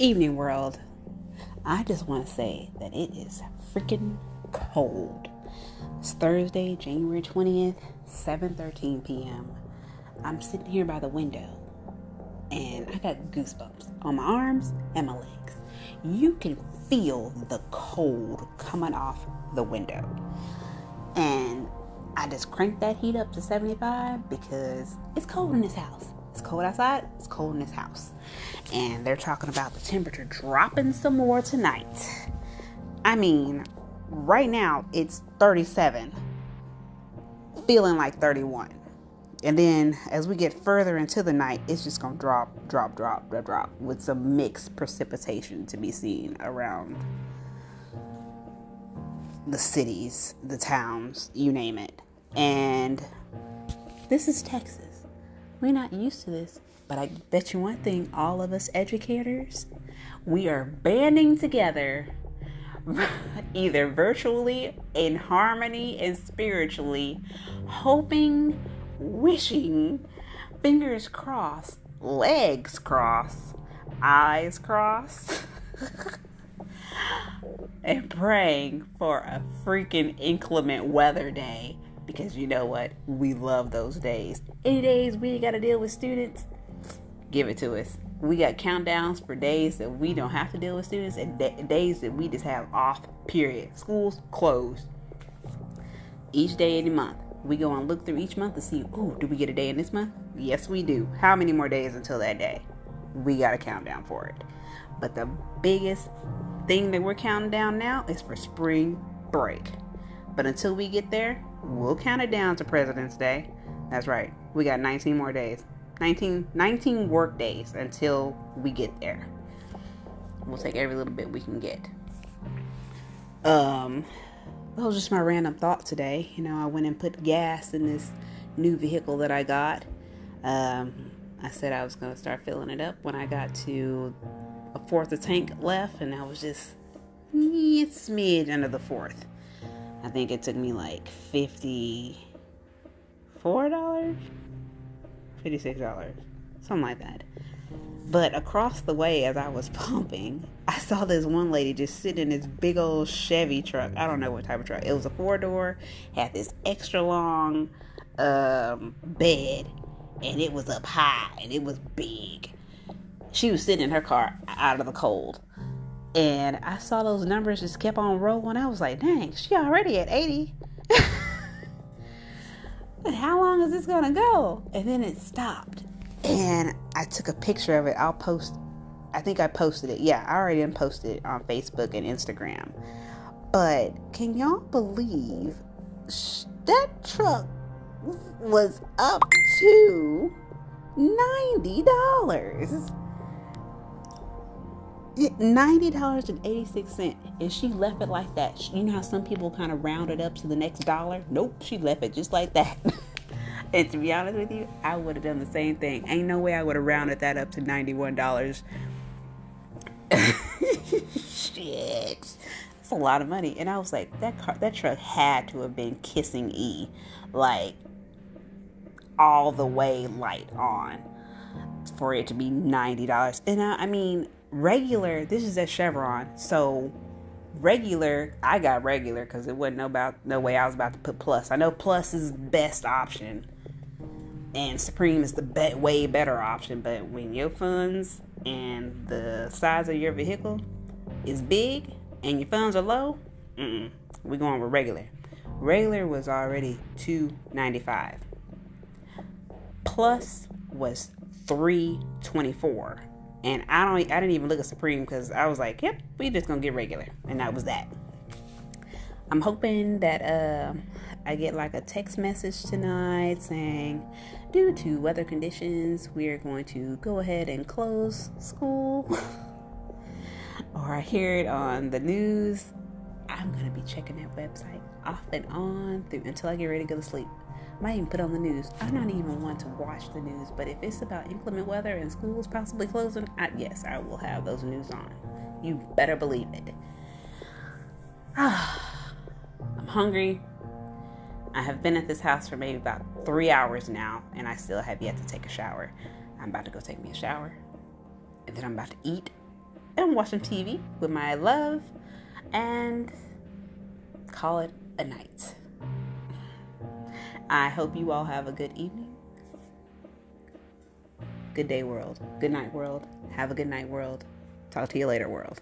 evening, world. I just want to say that it is freaking cold. It's Thursday, January 20th, 7:13 p.m. I'm sitting here by the window and I got goosebumps on my arms and my legs. You can feel the cold coming off the window. And I just cranked that heat up to 75 because it's cold in this house. It's cold outside, it's cold in this house. And they're talking about the temperature dropping some more tonight. I mean, right now it's 37, feeling like 31. And then as we get further into the night, it's just gonna drop, drop, drop, drop, drop, with some mixed precipitation to be seen around the cities, the towns, you name it. And this is Texas. We're not used to this. But I bet you one thing all of us educators, we are banding together, either virtually, in harmony, and spiritually, hoping, wishing, fingers crossed, legs crossed, eyes crossed. and praying for a freaking inclement weather day because you know what? We love those days. Any days we got to deal with students, give it to us. We got countdowns for days that we don't have to deal with students and d- days that we just have off, period. Schools closed. Each day in the month. We go and look through each month to see, oh, do we get a day in this month? Yes, we do. How many more days until that day? We got a countdown for it. But the biggest thing that we're counting down now is for spring break. But until we get there, we'll count it down to President's Day. That's right. We got 19 more days. 19, 19 work days until we get there. We'll take every little bit we can get. Um, that was just my random thought today. You know, I went and put gas in this new vehicle that I got. Um, I said I was going to start filling it up when I got to a fourth of tank left, and I was just a smidge under the fourth. I think it took me like fifty-four dollars, fifty-six dollars, something like that. But across the way, as I was pumping, I saw this one lady just sitting in this big old Chevy truck. I don't know what type of truck. It was a four door, had this extra long um, bed, and it was up high and it was big. She was sitting in her car out of the cold and I saw those numbers just kept on rolling. I was like, dang, she already at 80. How long is this gonna go? And then it stopped. And I took a picture of it. I'll post I think I posted it. Yeah, I already didn't it on Facebook and Instagram. But can y'all believe that truck was up to $90? Ninety dollars and she left it like that. You know how some people kind of round it up to the next dollar? Nope, she left it just like that. and to be honest with you, I would have done the same thing. Ain't no way I would have rounded that up to ninety one dollars. Shit, that's a lot of money. And I was like, that car, that truck had to have been kissing E, like all the way light on for it to be ninety dollars. And I, I mean regular this is at chevron so regular i got regular because it wasn't about no way i was about to put plus. I know plus is best option and supreme is the way better option but when your funds and the size of your vehicle is big and your funds are low we're going with regular. Regular was already 295 plus was 324 and I don't, I didn't even look at Supreme because I was like, yep, we just gonna get regular, and that was that. I'm hoping that uh, I get like a text message tonight saying, due to weather conditions, we are going to go ahead and close school. or I hear it on the news. I'm gonna be checking that website off and on through until I get ready to go to sleep might even put on the news. I'm not even one to watch the news, but if it's about inclement weather and schools possibly closing, I, yes, I will have those news on. You better believe it. I'm hungry. I have been at this house for maybe about three hours now, and I still have yet to take a shower. I'm about to go take me a shower, and then I'm about to eat, and watch some TV with my love and call it a night. I hope you all have a good evening. Good day, world. Good night, world. Have a good night, world. Talk to you later, world.